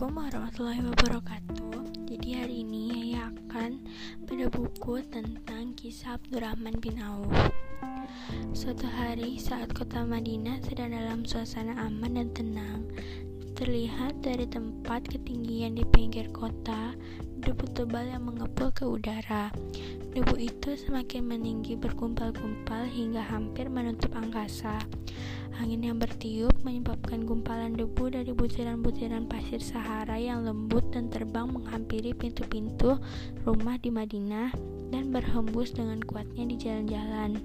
Assalamualaikum warahmatullahi wabarakatuh. Jadi hari ini saya akan pada buku tentang kisah Abdurrahman bin Auf. Suatu hari saat kota Madinah sedang dalam suasana aman dan tenang Terlihat dari tempat ketinggian di pinggir kota Debu tebal yang mengepul ke udara. Debu itu semakin meninggi bergumpal-gumpal hingga hampir menutup angkasa. Angin yang bertiup menyebabkan gumpalan debu dari butiran-butiran pasir Sahara yang lembut dan terbang menghampiri pintu-pintu rumah di Madinah dan berhembus dengan kuatnya di jalan-jalan.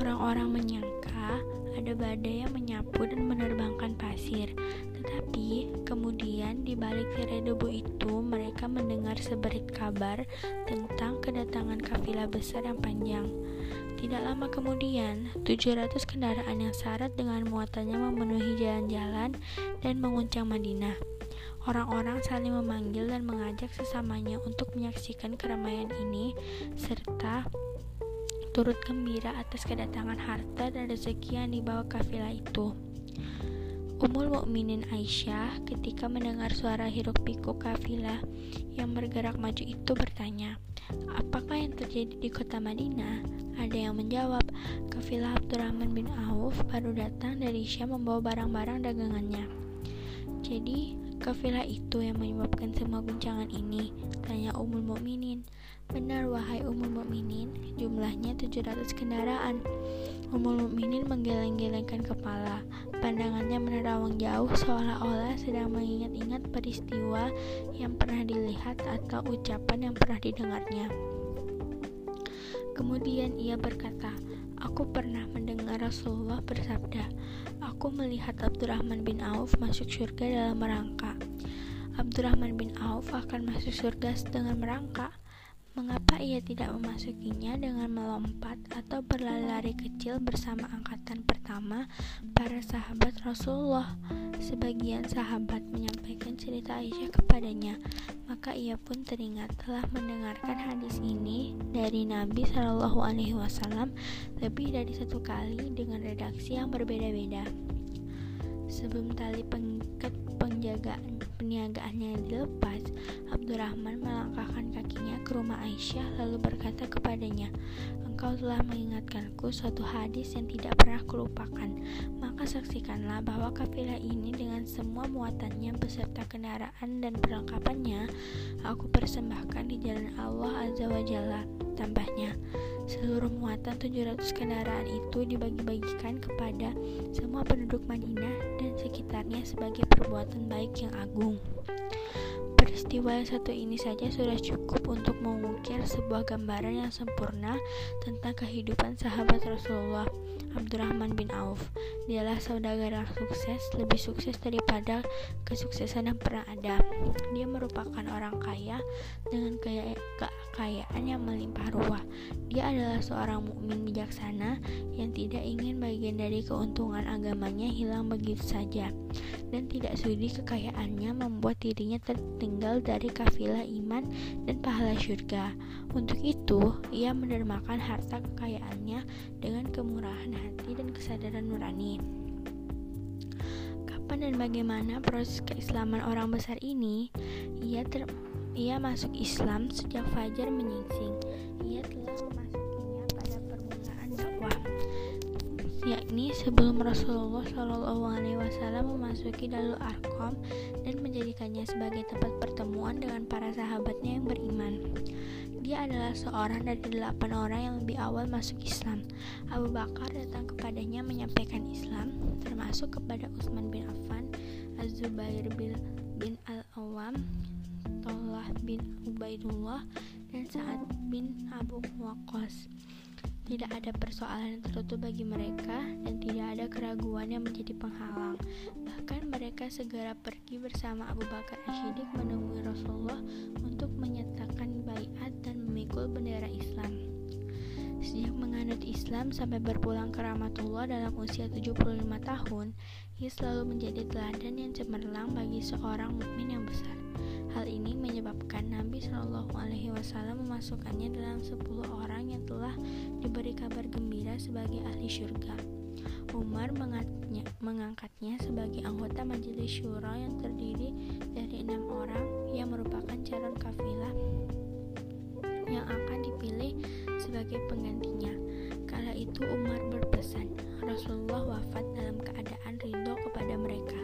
Orang-orang menyangka ada badai yang menyapu dan menerbangkan pasir, tetapi kemudian di balik tirai debu itu mereka mendengar seberit kabar tentang kedatangan kafilah besar yang panjang. Tidak lama kemudian, 700 kendaraan yang syarat dengan muatannya memenuhi jalan-jalan dan menguncang Madinah. Orang-orang saling memanggil dan mengajak sesamanya untuk menyaksikan keramaian ini serta turut gembira atas kedatangan harta dan rezeki yang dibawa kafilah itu. Umul Mukminin Aisyah ketika mendengar suara hiruk pikuk kafilah yang bergerak maju itu bertanya, "Apakah yang terjadi di kota Madinah?" Ada yang menjawab, kafilah Abdurrahman bin Auf baru datang dari Syam membawa barang-barang dagangannya. Jadi, kafilah itu yang menyebabkan semua guncangan ini, tanya Ummul Mukminin. Benar wahai Ummul Mukminin, jumlahnya 700 kendaraan. Ummul Mukminin menggeleng-gelengkan kepala. Pandangannya menerawang jauh seolah-olah sedang mengingat-ingat peristiwa yang pernah dilihat atau ucapan yang pernah didengarnya. Kemudian ia berkata, Aku pernah mendengar Rasulullah bersabda, Aku melihat Abdurrahman bin Auf masuk surga dalam merangka. Abdurrahman bin Auf akan masuk surga dengan merangka. Mengapa ia tidak memasukinya dengan melompat atau berlari-lari kecil bersama angkatan pertama para sahabat Rasulullah? Sebagian sahabat menyampaikan cerita Aisyah kepadanya, maka ia pun teringat telah mendengarkan hadis ini dari Nabi Shallallahu Alaihi Wasallam lebih dari satu kali dengan redaksi yang berbeda-beda. Sebelum tali pengikat penjagaan peniagaannya dilepas, Abdurrahman melangkahkan kakinya ke rumah Aisyah lalu berkata kepadanya, Engkau telah mengingatkanku suatu hadis yang tidak pernah kulupakan. Maka saksikanlah bahwa kafilah ini dengan semua muatannya beserta kendaraan dan perlengkapannya aku persembahkan di jalan Allah Azza wa Jalla. Tambahnya, seluruh muatan 700 kendaraan itu dibagi-bagikan kepada semua penduduk Madinah dan sekitarnya sebagai perbuatan baik yang agung. Peristiwa yang satu ini saja sudah cukup untuk mengukir sebuah gambaran yang sempurna tentang kehidupan sahabat Rasulullah Abdurrahman bin Auf. Dialah saudagar yang sukses, lebih sukses daripada kesuksesan yang pernah ada. Dia merupakan orang kaya dengan kaya kekayaan yang melimpah ruah. Dia adalah seorang mukmin bijaksana yang tidak ingin bagian dari keuntungan agamanya hilang begitu saja dan tidak sudi kekayaannya membuat dirinya tertinggal dari kafilah iman dan pahala syurga. Untuk itu, ia mendermakan harta kekayaannya dengan kemurahan hati dan kesadaran nurani. Kapan dan bagaimana proses keislaman orang besar ini? Ia ter ia masuk Islam sejak fajar menyingsing. Ia telah memasukinya pada permulaan dakwah, yakni sebelum Rasulullah Shallallahu Alaihi Wasallam memasuki Dalul Arqam dan menjadikannya sebagai tempat pertemuan dengan para sahabatnya yang beriman. Dia adalah seorang dari delapan orang yang lebih awal masuk Islam. Abu Bakar datang kepadanya menyampaikan Islam, termasuk kepada Utsman bin Affan, Az-Zubair bin, bin Tolah bin Ubaidullah, dan Sa'ad bin Abu Waqqas. Tidak ada persoalan yang tertutup bagi mereka dan tidak ada keraguan yang menjadi penghalang. Bahkan mereka segera pergi bersama Abu Bakar Ashidik menemui Rasulullah untuk menyatakan baiat dan memikul bendera Islam. Sejak menganut Islam sampai berpulang ke Ramatullah dalam usia 75 tahun, ia selalu menjadi teladan yang cemerlang bagi seorang mukmin yang besar. Hal ini menyebabkan Nabi Shallallahu Alaihi Wasallam memasukkannya dalam 10 orang yang telah diberi kabar gembira sebagai ahli syurga. Umar mengangkatnya sebagai anggota majelis syura yang terdiri dari enam orang yang merupakan calon kafilah yang akan dipilih sebagai penggantinya. Kala itu Umar berpesan, Rasulullah wafat dalam keadaan ridho kepada mereka.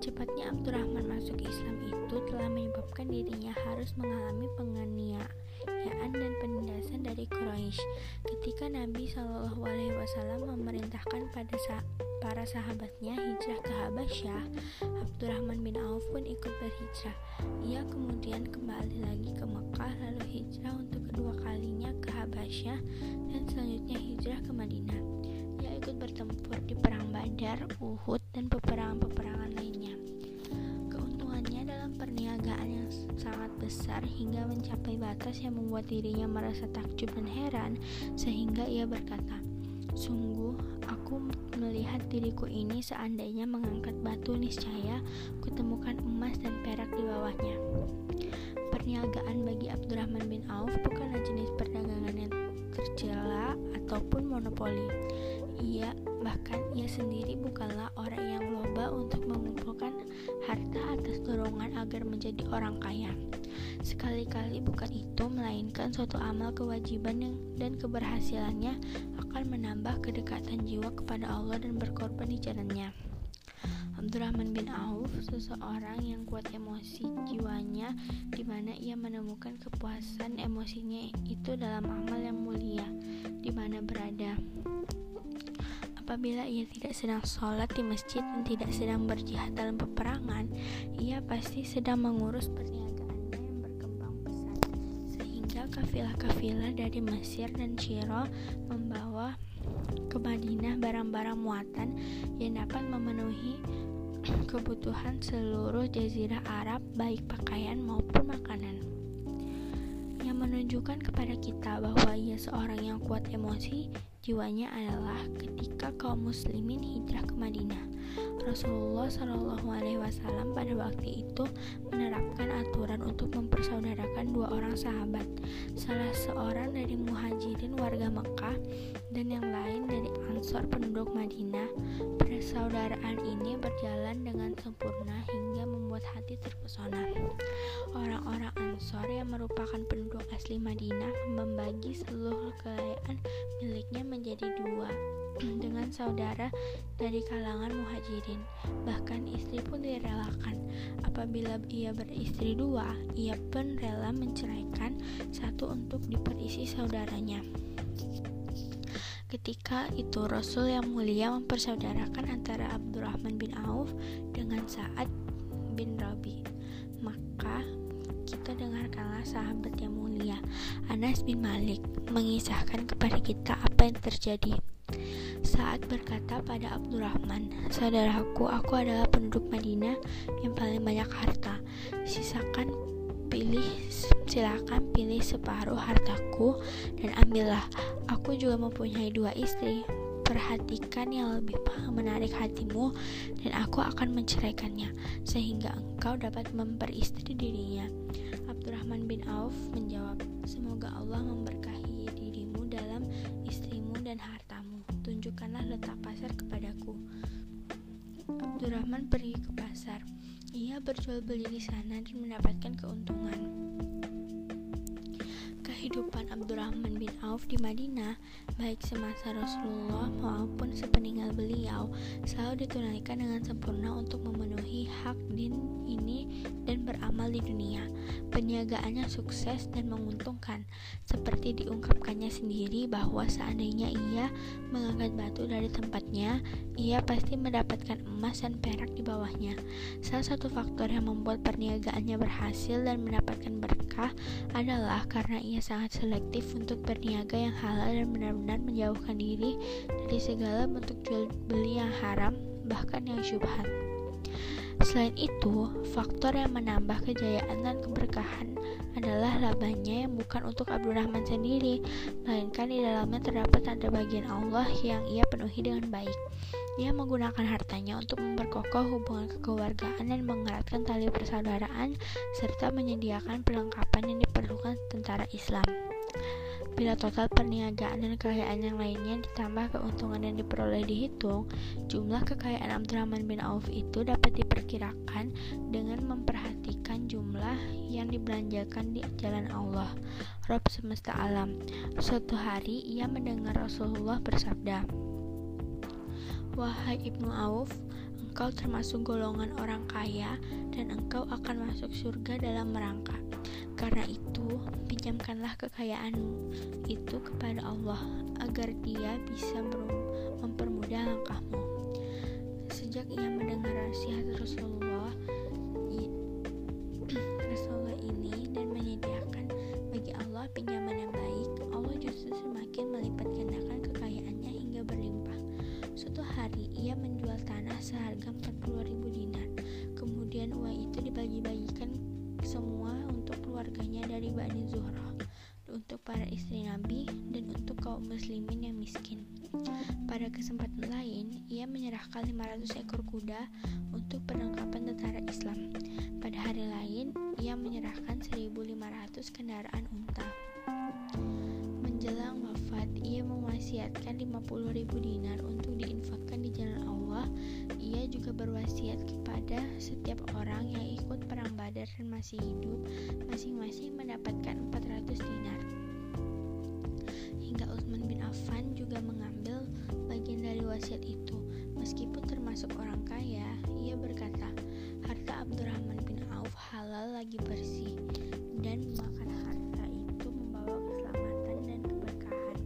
Cepatnya Abdurrahman masuk Islam itu telah menyebabkan dirinya harus mengalami penganiayaan dan penindasan dari Quraisy. Ketika Nabi Shallallahu Alaihi Wasallam memerintahkan pada sa para sahabatnya hijrah ke Habasyah, Abdurrahman bin Auf pun ikut berhijrah. Ia kemudian kembali lagi ke Mekah lalu hijrah untuk kedua kalinya ke Habasyah dan selanjutnya hijrah ke Madinah. Ia ikut bertempur di perang Badar, Uhud, dan peperangan-peperangan lainnya. Keuntungannya dalam perniagaan yang sangat besar hingga mencapai batas yang membuat dirinya merasa takjub dan heran, sehingga ia berkata, Sungguh, aku melihat diriku ini seandainya mengangkat batu niscaya kutemukan emas dan perak di bawahnya. Perniagaan bagi Abdurrahman bin Auf bukanlah jenis perdagangan yang tercela ataupun monopoli. Ia bahkan ia sendiri bukanlah orang yang loba untuk mengumpulkan harta atas dorongan agar menjadi orang kaya. Sekali-kali bukan itu melainkan suatu amal kewajiban yang dan keberhasilannya akan menambah kedekatan jiwa kepada Allah dan berkorban di jalannya. Abdurrahman bin Auf, seseorang yang kuat emosi jiwanya, di mana ia menemukan kepuasan emosinya itu dalam amal yang mulia, di mana berada. Apabila ia tidak sedang sholat di masjid dan tidak sedang berjihad dalam peperangan, ia pasti sedang mengurus perniagaannya yang berkembang pesat, sehingga kafilah-kafilah dari Mesir dan Syiro membawa ke Madinah barang-barang muatan yang dapat memenuhi kebutuhan seluruh jazirah Arab baik pakaian maupun makanan. Yang menunjukkan kepada kita bahwa ia seorang yang kuat emosi jiwanya adalah ketika kaum muslimin hijrah ke Madinah. Rasulullah Shallallahu Alaihi Wasallam pada waktu itu menerapkan aturan untuk mempersaudarakan dua orang sahabat, salah seorang dari muhajirin warga Mekah dan yang lain dari ansor penduduk Madinah. Persaudaraan ini berjalan dengan sempurna hingga membuat hati terpesona. Orang-orang ansor yang merupakan penduduk asli Madinah membagi seluruh kekayaan miliknya menjadi dua dengan saudara dari kalangan muhajirin. Bahkan istri pun direlakan. Apabila ia beristri dua, ia pun rela menceraikan satu untuk diperisi saudaranya. Ketika itu Rasul yang mulia mempersaudarakan antara Abdurrahman bin Auf dengan Sa'ad bin Rabi. Maka kita dengarkanlah sahabat yang mulia Anas bin Malik mengisahkan kepada kita apa yang terjadi saat berkata pada Abdurrahman, Saudaraku, aku adalah penduduk Madinah yang paling banyak harta. Sisakan pilih silakan pilih separuh hartaku dan ambillah. Aku juga mempunyai dua istri. Perhatikan yang lebih menarik hatimu dan aku akan menceraikannya sehingga engkau dapat memperistri dirinya. Abdurrahman bin Auf menjawab, Semoga Allah memberkahi dirimu dalam istrimu dan hartamu tunjukkanlah letak pasar kepadaku. Abdurrahman pergi ke pasar. Ia berjual beli di sana dan mendapatkan keuntungan. Kehidupan Abdurrahman bin Auf di Madinah, baik semasa Rasulullah maupun sepeninggal beliau, selalu ditunaikan dengan sempurna untuk memenuhi hak din ini dan beramal di dunia. Perniagaannya sukses dan menguntungkan, seperti diungkapkannya sendiri bahwa seandainya ia mengangkat batu dari tempatnya, ia pasti mendapatkan emas dan perak di bawahnya. Salah satu faktor yang membuat perniagaannya berhasil dan mendapatkan berkah adalah karena ia sangat selektif untuk berniaga yang halal dan benar-benar menjauhkan diri dari segala bentuk jual beli yang haram, bahkan yang syubhat. Selain itu, faktor yang menambah kejayaan dan keberkahan adalah labanya yang bukan untuk Abdurrahman sendiri, melainkan di dalamnya terdapat ada bagian Allah yang ia penuhi dengan baik. Ia menggunakan hartanya untuk memperkokoh hubungan kekeluargaan dan mengeratkan tali persaudaraan serta menyediakan perlengkapan yang diperlukan tentara Islam. Bila total perniagaan dan kekayaan yang lainnya ditambah keuntungan yang diperoleh dihitung, jumlah kekayaan Abdurrahman bin Auf itu dapat diperkirakan dengan memperhatikan jumlah yang dibelanjakan di jalan Allah, Rob semesta alam. Suatu hari ia mendengar Rasulullah bersabda, Wahai Ibnu Auf, engkau termasuk golongan orang kaya dan engkau akan masuk surga dalam merangkak. Karena itu, pinjamkanlah kekayaanmu itu kepada Allah agar Dia bisa mempermudah langkahmu. Sejak ia mendengar nasihat Rasulullah, Rasulullah Kesempatan lain, ia menyerahkan 500 ekor kuda untuk perlengkapan tentara Islam. Pada hari lain, ia menyerahkan 1.500 kendaraan unta. Menjelang wafat, ia mewasiatkan 50.000 dinar untuk diinfakkan di jalan Allah. Ia juga berwasiat kepada setiap orang yang ikut perang Badar dan masih hidup, masing-masing mendapatkan 400 dinar. Hingga Utsman bin Affan juga mengambil wasiat itu. Meskipun termasuk orang kaya, ia berkata, harta Abdurrahman bin Auf halal lagi bersih dan memakan harta itu membawa keselamatan dan keberkahan.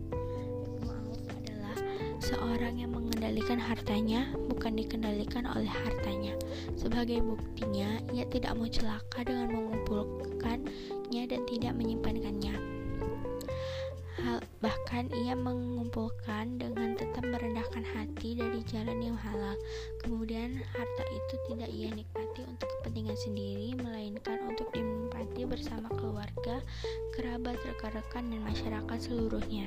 Ibnu Auf adalah seorang yang mengendalikan hartanya, bukan dikendalikan oleh hartanya. Sebagai buktinya, ia tidak mau celaka dengan mengumpulkannya dan tidak menyimpankannya. Bahkan ia mengumpulkan dengan tetap merendahkan hati dari jalan yang halal. Kemudian harta itu tidak ia nikmati untuk kepentingan sendiri, melainkan untuk dinikmati bersama keluarga, kerabat, rekan-rekan, dan masyarakat seluruhnya.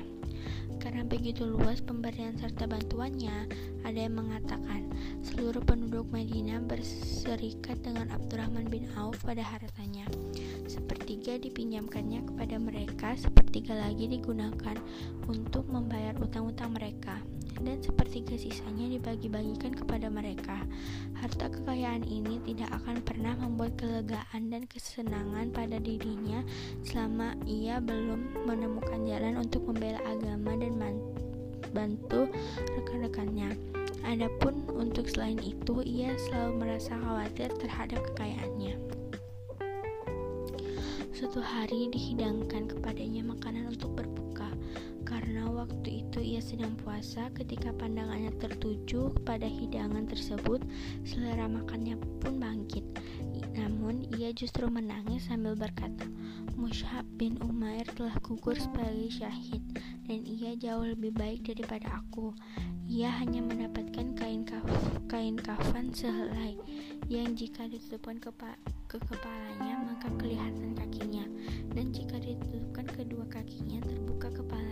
Karena begitu luas pemberian serta bantuannya, ada yang mengatakan seluruh penduduk Madinah berserikat dengan Abdurrahman bin Auf pada hartanya. Sepertiga dipinjamkannya kepada mereka, sepertiga lagi digunakan untuk membayar utang-utang mereka dan sepertiga sisanya dibagi-bagikan kepada mereka. Harta kekayaan ini tidak akan pernah membuat kelegaan dan kesenangan pada dirinya selama ia belum menemukan jalan untuk membela agama dan bantu rekan-rekannya. Adapun untuk selain itu, ia selalu merasa khawatir terhadap kekayaannya. Suatu hari dihidangkan kepadanya makanan untuk berbuka waktu itu ia sedang puasa ketika pandangannya tertuju kepada hidangan tersebut selera makannya pun bangkit. Namun ia justru menangis sambil berkata Mushab bin Umair telah gugur sebagai syahid dan ia jauh lebih baik daripada aku. Ia hanya mendapatkan kain kaf kain kafan sehelai yang jika ditutupkan ke, ke kepalanya maka kelihatan kakinya. Dan jika ditutupkan kedua kakinya terbuka kepalanya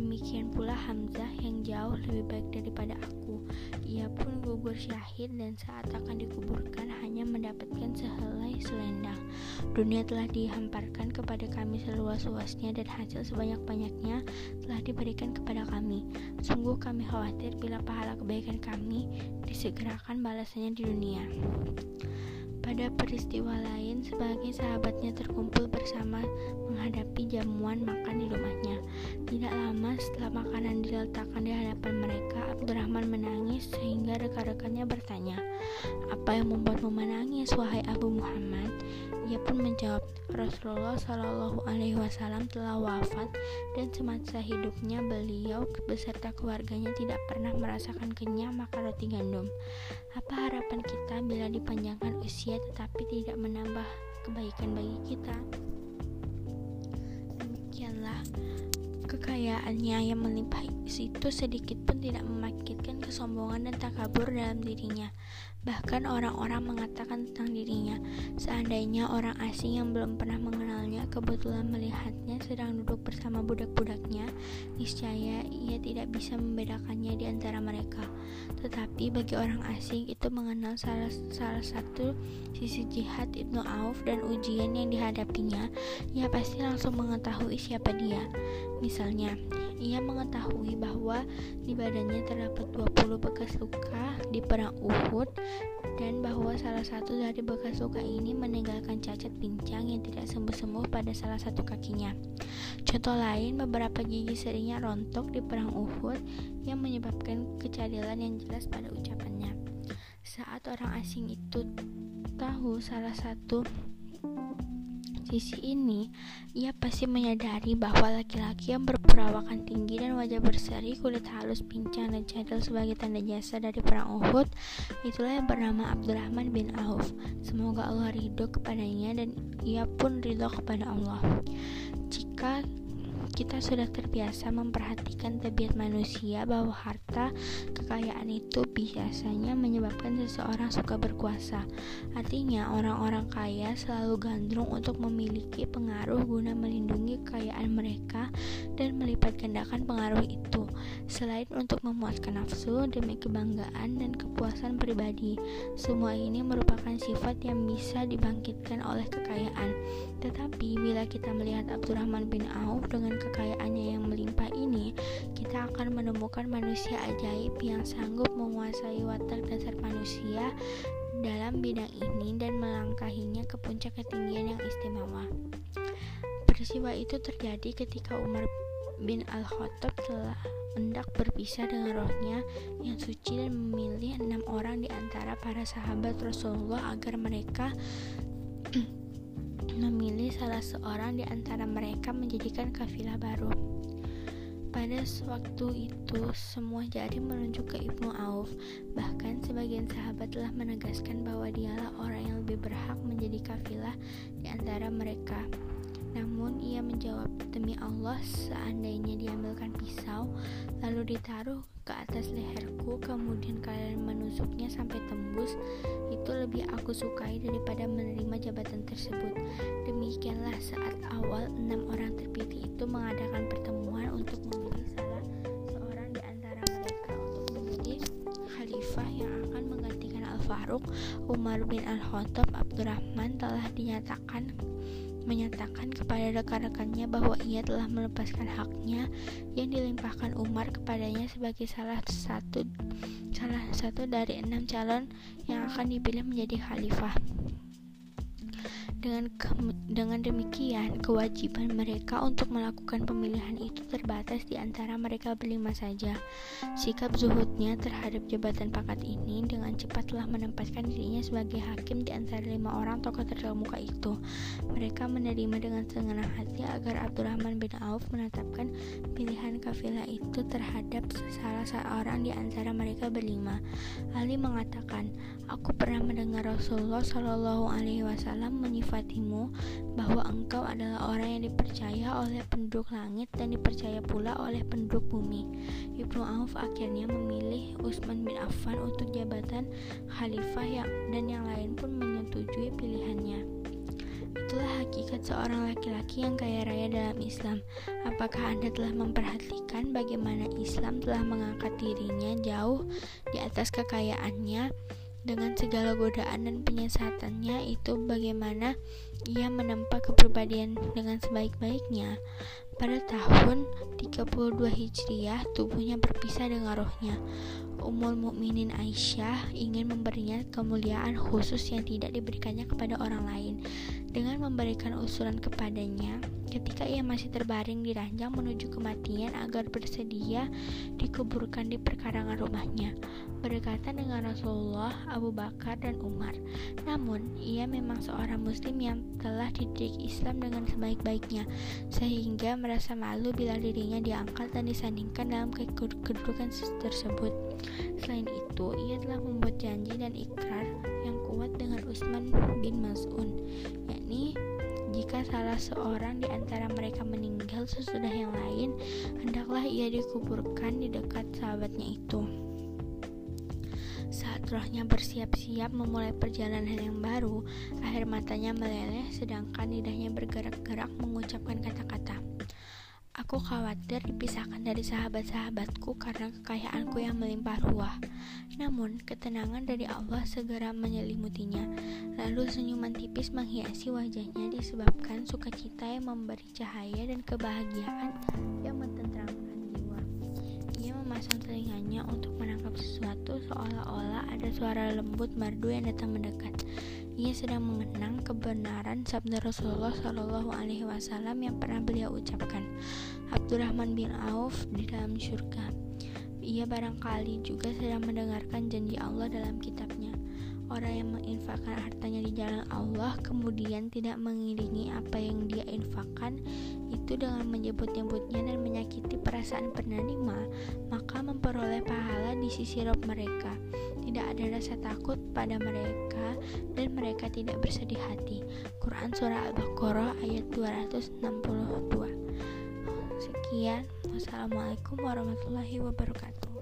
Demikian pula Hamzah yang jauh lebih baik daripada aku. Ia pun gugur syahid dan saat akan dikuburkan hanya mendapatkan sehelai selendang. Dunia telah dihamparkan kepada kami seluas-luasnya dan hasil sebanyak-banyaknya telah diberikan kepada kami. Sungguh kami khawatir bila pahala kebaikan kami disegerakan balasannya di dunia. Pada peristiwa lain, sebagai sahabatnya terkumpul bersama menghadapi jamuan makan di rumahnya. Tidak lama setelah makanan diletakkan di hadapan mereka, Abdurrahman menangis sehingga rekan-rekannya bertanya, "Apa yang membuatmu menangis, wahai Abu Muhammad?" Ia pun menjawab, Rasulullah Shallallahu Alaihi Wasallam telah wafat dan semasa hidupnya beliau beserta keluarganya tidak pernah merasakan kenyang makan roti gandum. Apa harapan kita bila dipanjangkan usia tetapi tidak menambah kebaikan bagi kita? Demikianlah kekayaannya yang melimpah itu sedikit pun tidak memakitkan kesombongan dan takabur dalam dirinya. Bahkan orang-orang mengatakan tentang dirinya, seandainya orang asing yang belum pernah mengenalnya kebetulan melihatnya sedang duduk bersama budak-budaknya, niscaya ia tidak bisa membedakannya di antara mereka. Tetapi bagi orang asing itu mengenal salah, salah satu sisi jihad Ibnu Auf dan ujian yang dihadapinya, ia pasti langsung mengetahui siapa dia. Misalnya, ia mengetahui bahwa di badannya terdapat 20 bekas luka di perang Uhud dan bahwa salah satu dari bekas luka ini meninggalkan cacat pincang yang tidak sembuh-sembuh pada salah satu kakinya. Contoh lain, beberapa gigi serinya rontok di perang Uhud yang menyebabkan kecadilan yang jelas pada ucapannya. Saat orang asing itu tahu salah satu sisi ini, ia pasti menyadari bahwa laki-laki yang berperawakan tinggi dan wajah berseri, kulit halus, pincang, dan cadel sebagai tanda jasa dari perang Uhud, itulah yang bernama Abdurrahman bin Auf. Semoga Allah ridho kepadanya dan ia pun ridho kepada Allah. Jika kita sudah terbiasa memperhatikan tabiat manusia bahwa harta kekayaan itu biasanya menyebabkan seseorang suka berkuasa. Artinya, orang-orang kaya selalu gandrung untuk memiliki pengaruh guna melindungi kekayaan mereka dan melipat gandakan pengaruh itu, selain untuk memuaskan nafsu demi kebanggaan dan kepuasan pribadi. Semua ini merupakan sifat yang bisa dibangkitkan oleh kekayaan. Tetapi bila kita melihat Abdurrahman bin Auf dengan kekayaannya yang melimpah ini, kita akan menemukan manusia ajaib yang sanggup menguasai watak dasar manusia dalam bidang ini dan melangkahinya ke puncak ketinggian yang istimewa. Peristiwa itu terjadi ketika Umar bin Al-Khattab telah hendak berpisah dengan rohnya yang suci dan memilih enam orang di antara para sahabat Rasulullah agar mereka memilih salah seorang di antara mereka menjadikan kafilah baru. Pada waktu itu, semua jari menunjuk ke Ibnu Auf. Bahkan sebagian sahabat telah menegaskan bahwa dialah orang yang lebih berhak menjadi kafilah di antara mereka. Namun ia menjawab, "Demi Allah, seandainya diambilkan pisau lalu ditaruh ke atas leherku, kemudian kalian menusuknya sampai tembus, itu lebih aku sukai daripada menerima jabatan tersebut." Demikianlah saat awal enam orang terpilih itu mengadakan pertemuan untuk memilih salah seorang di antara mereka untuk menjadi khalifah yang akan menggantikan Al-Faruq Umar bin Al-Khattab Abdurrahman telah dinyatakan menyatakan kepada rekan-rekannya bahwa ia telah melepaskan haknya yang dilimpahkan Umar kepadanya sebagai salah satu salah satu dari enam calon yang akan dipilih menjadi khalifah. Dengan dengan demikian, kewajiban mereka untuk melakukan pemilihan itu terbatas di antara mereka berlima saja. Sikap zuhudnya terhadap jabatan pangkat ini dengan cepat telah menempatkan dirinya sebagai hakim di antara lima orang tokoh terkemuka itu. Mereka menerima dengan senang hati agar Abdurrahman bin Auf menetapkan pilihan kafilah itu terhadap salah seorang di antara mereka berlima. Ali mengatakan, "Aku pernah mendengar Rasulullah Shallallahu Alaihi Wasallam menyifat sifatimu bahwa engkau adalah orang yang dipercaya oleh penduduk langit dan dipercaya pula oleh penduduk bumi. Ibnu Auf akhirnya memilih Utsman bin Affan untuk jabatan khalifah yang, dan yang lain pun menyetujui pilihannya. Itulah hakikat seorang laki-laki yang kaya raya dalam Islam. Apakah Anda telah memperhatikan bagaimana Islam telah mengangkat dirinya jauh di atas kekayaannya? Dengan segala godaan dan penyesatannya itu bagaimana ia menempa kepribadian dengan sebaik-baiknya. Pada tahun 32 Hijriah, tubuhnya berpisah dengan rohnya. Ummul Mukminin Aisyah ingin memberinya kemuliaan khusus yang tidak diberikannya kepada orang lain dengan memberikan usulan kepadanya ketika ia masih terbaring di ranjang menuju kematian agar bersedia dikuburkan di perkarangan rumahnya berdekatan dengan Rasulullah, Abu Bakar, dan Umar. Namun, ia memang seorang muslim yang telah dididik Islam dengan sebaik-baiknya sehingga merasa malu bila dirinya diangkat dan disandingkan dalam kedudukan tersebut. Selain itu, ia telah membuat janji dan ikrar yang kuat dengan Utsman bin Mas'un, yakni jika salah seorang di antara mereka meninggal sesudah yang lain, hendaklah ia dikuburkan di dekat sahabatnya itu. Saat rohnya bersiap-siap memulai perjalanan yang baru, akhir matanya meleleh sedangkan lidahnya bergerak-gerak mengucapkan kata-kata. Aku khawatir dipisahkan dari sahabat-sahabatku karena kekayaanku yang melimpah ruah. Namun, ketenangan dari Allah segera menyelimutinya. Lalu senyuman tipis menghiasi wajahnya disebabkan sukacita yang memberi cahaya dan kebahagiaan yang mententramkan jiwa. Ia memasang telinganya untuk menangkap sesuatu seolah-olah ada suara lembut merdu yang datang mendekat. Ia sedang mengenang kebenaran sabda Rasulullah Shallallahu Alaihi Wasallam yang pernah beliau ucapkan. Abdurrahman bin Auf di dalam surga. Ia barangkali juga sedang mendengarkan janji Allah dalam kitabnya. Orang yang menginfakkan hartanya di jalan Allah kemudian tidak mengiringi apa yang dia infakkan itu dengan menyebut-nyebutnya dan menyakiti perasaan penerima, maka memperoleh pahala di sisi Rob mereka tidak ada rasa takut pada mereka dan mereka tidak bersedih hati. Quran Surah Al-Baqarah ayat 262 Sekian, wassalamualaikum warahmatullahi wabarakatuh.